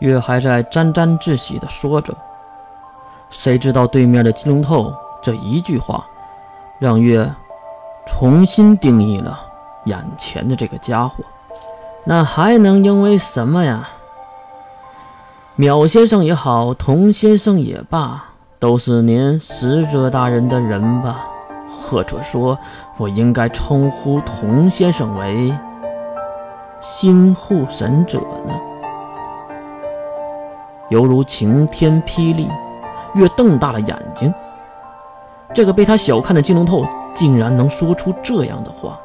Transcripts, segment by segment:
月还在沾沾自喜地说着，谁知道对面的金龙透这一句话，让月重新定义了眼前的这个家伙。那还能因为什么呀？淼先生也好，童先生也罢，都是您使者大人的人吧？或者说，我应该称呼童先生为新护神者呢？犹如晴天霹雳，月瞪大了眼睛。这个被他小看的金龙透，竟然能说出这样的话。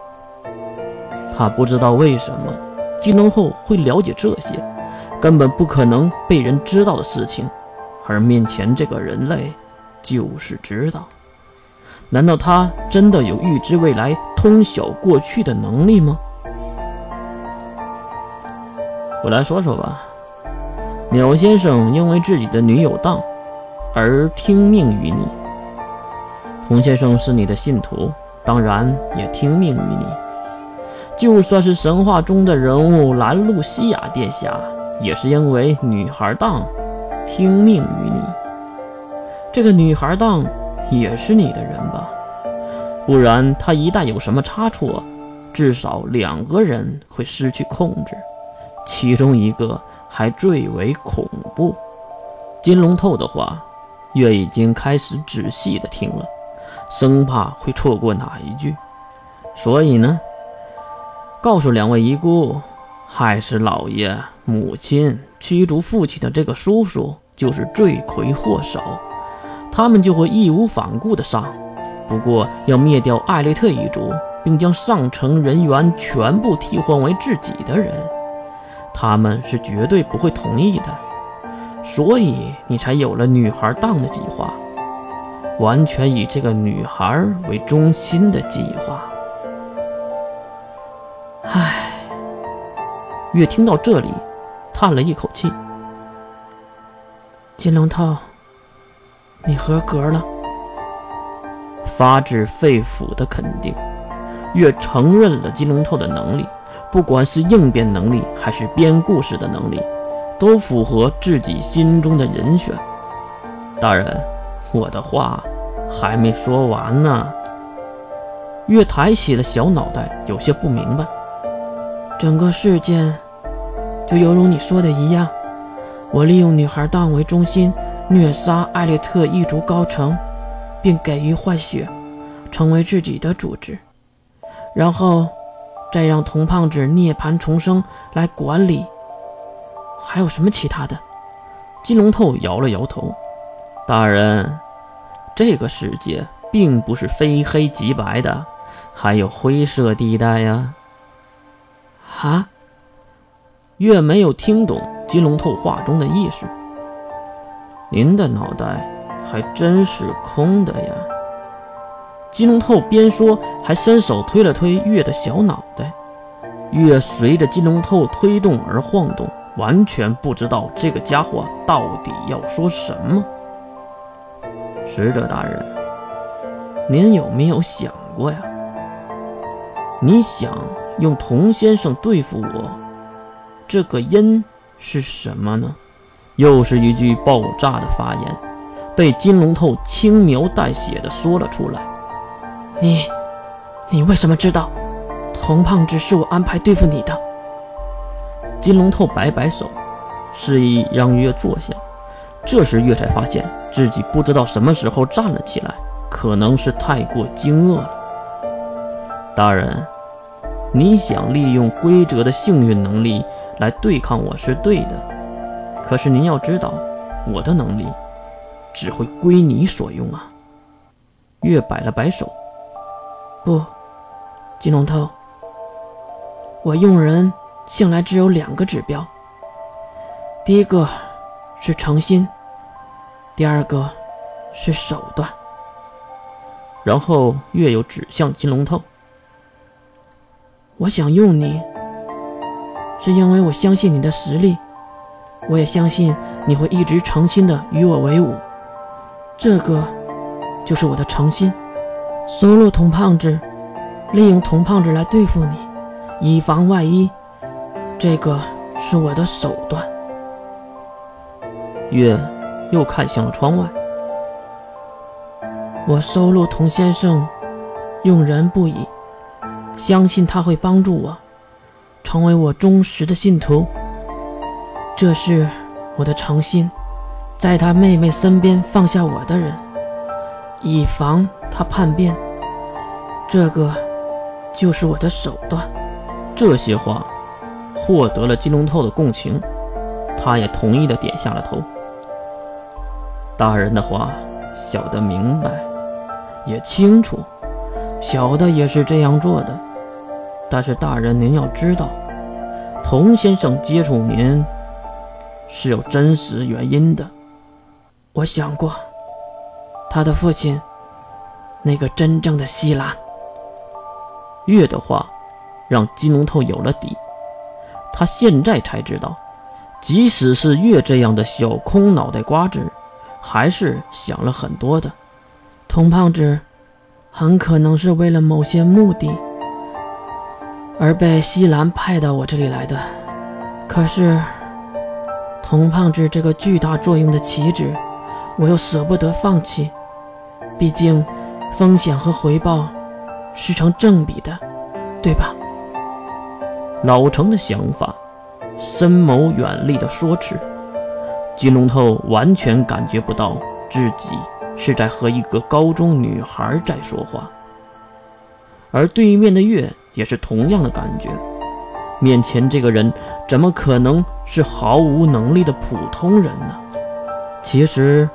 他不知道为什么金龙透会了解这些，根本不可能被人知道的事情，而面前这个人类就是知道。难道他真的有预知未来、通晓过去的能力吗？我来说说吧。鸟先生因为自己的女友当而听命于你，童先生是你的信徒，当然也听命于你。就算是神话中的人物兰露西亚殿下，也是因为女孩当听命于你。这个女孩当也是你的人吧？不然她一旦有什么差错，至少两个人会失去控制，其中一个。还最为恐怖。金龙透的话，月已经开始仔细的听了，生怕会错过哪一句。所以呢，告诉两位遗孤，害死老爷、母亲、驱逐父亲的这个叔叔就是罪魁祸首，他们就会义无反顾的上。不过要灭掉艾略特一族，并将上层人员全部替换为自己的人。他们是绝对不会同意的，所以你才有了女孩当的计划，完全以这个女孩为中心的计划。唉，月听到这里，叹了一口气。金龙头，你合格了。发自肺腑的肯定，月承认了金龙头的能力。不管是应变能力还是编故事的能力，都符合自己心中的人选。大人，我的话还没说完呢。月抬起了小脑袋，有些不明白。整个事件就犹如你说的一样，我利用女孩当为中心，虐杀艾略特一族高层，并给予换血，成为自己的组织，然后。再让童胖子涅槃重生来管理，还有什么其他的？金龙头摇了摇头。大人，这个世界并不是非黑即白的，还有灰色地带呀。啊？月没有听懂金龙头话中的意思。您的脑袋还真是空的呀。金龙透边说，还伸手推了推月的小脑袋。月随着金龙透推动而晃动，完全不知道这个家伙到底要说什么。使者大人，您有没有想过呀？你想用童先生对付我，这个因是什么呢？又是一句爆炸的发言，被金龙透轻描淡写的说了出来。你，你为什么知道，童胖子是我安排对付你的？金龙透摆摆手，示意让月坐下。这时月才发现自己不知道什么时候站了起来，可能是太过惊愕了。大人，你想利用规则的幸运能力来对抗我是对的，可是您要知道，我的能力只会归你所用啊。月摆了摆手。不，金龙头，我用人向来只有两个指标，第一个是诚心，第二个是手段。然后月有指向金龙头，我想用你，是因为我相信你的实力，我也相信你会一直诚心的与我为伍，这个就是我的诚心。收录童胖子，利用童胖子来对付你，以防万一。这个是我的手段。月又看向了窗外。我收录童先生，用人不疑，相信他会帮助我，成为我忠实的信徒。这是我的诚心，在他妹妹身边放下我的人，以防他叛变。这个就是我的手段。这些话获得了金龙透的共情，他也同意的点下了头。大人的话，小的明白。也清楚，小的也是这样做的。但是大人，您要知道，童先生接触您是有真实原因的。我想过，他的父亲，那个真正的西兰。月的话让金龙头有了底。他现在才知道，即使是月这样的小空脑袋瓜子，还是想了很多的。童胖子很可能是为了某些目的而被西兰派到我这里来的。可是，童胖子这个巨大作用的棋子，我又舍不得放弃。毕竟，风险和回报是成正比的，对吧？老程的想法，深谋远虑的说辞，金龙头完全感觉不到自己。是在和一个高中女孩在说话，而对面的月也是同样的感觉。面前这个人怎么可能是毫无能力的普通人呢？其实，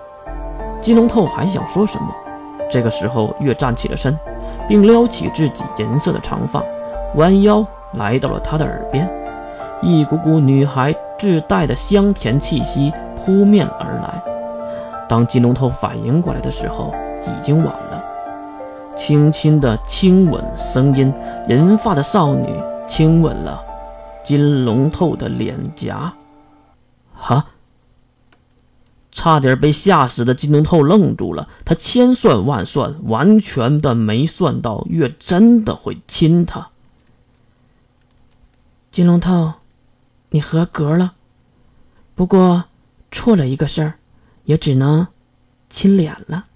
金龙透还想说什么，这个时候月站起了身，并撩起自己银色的长发，弯腰来到了他的耳边，一股股女孩自带的香甜气息扑面而来。当金龙头反应过来的时候，已经晚了。轻轻的亲吻声音，银发的少女亲吻了金龙头的脸颊。哈！差点被吓死的金龙透愣住了，他千算万算，完全的没算到月真的会亲他。金龙透，你合格了，不过错了一个事儿。也只能亲脸了。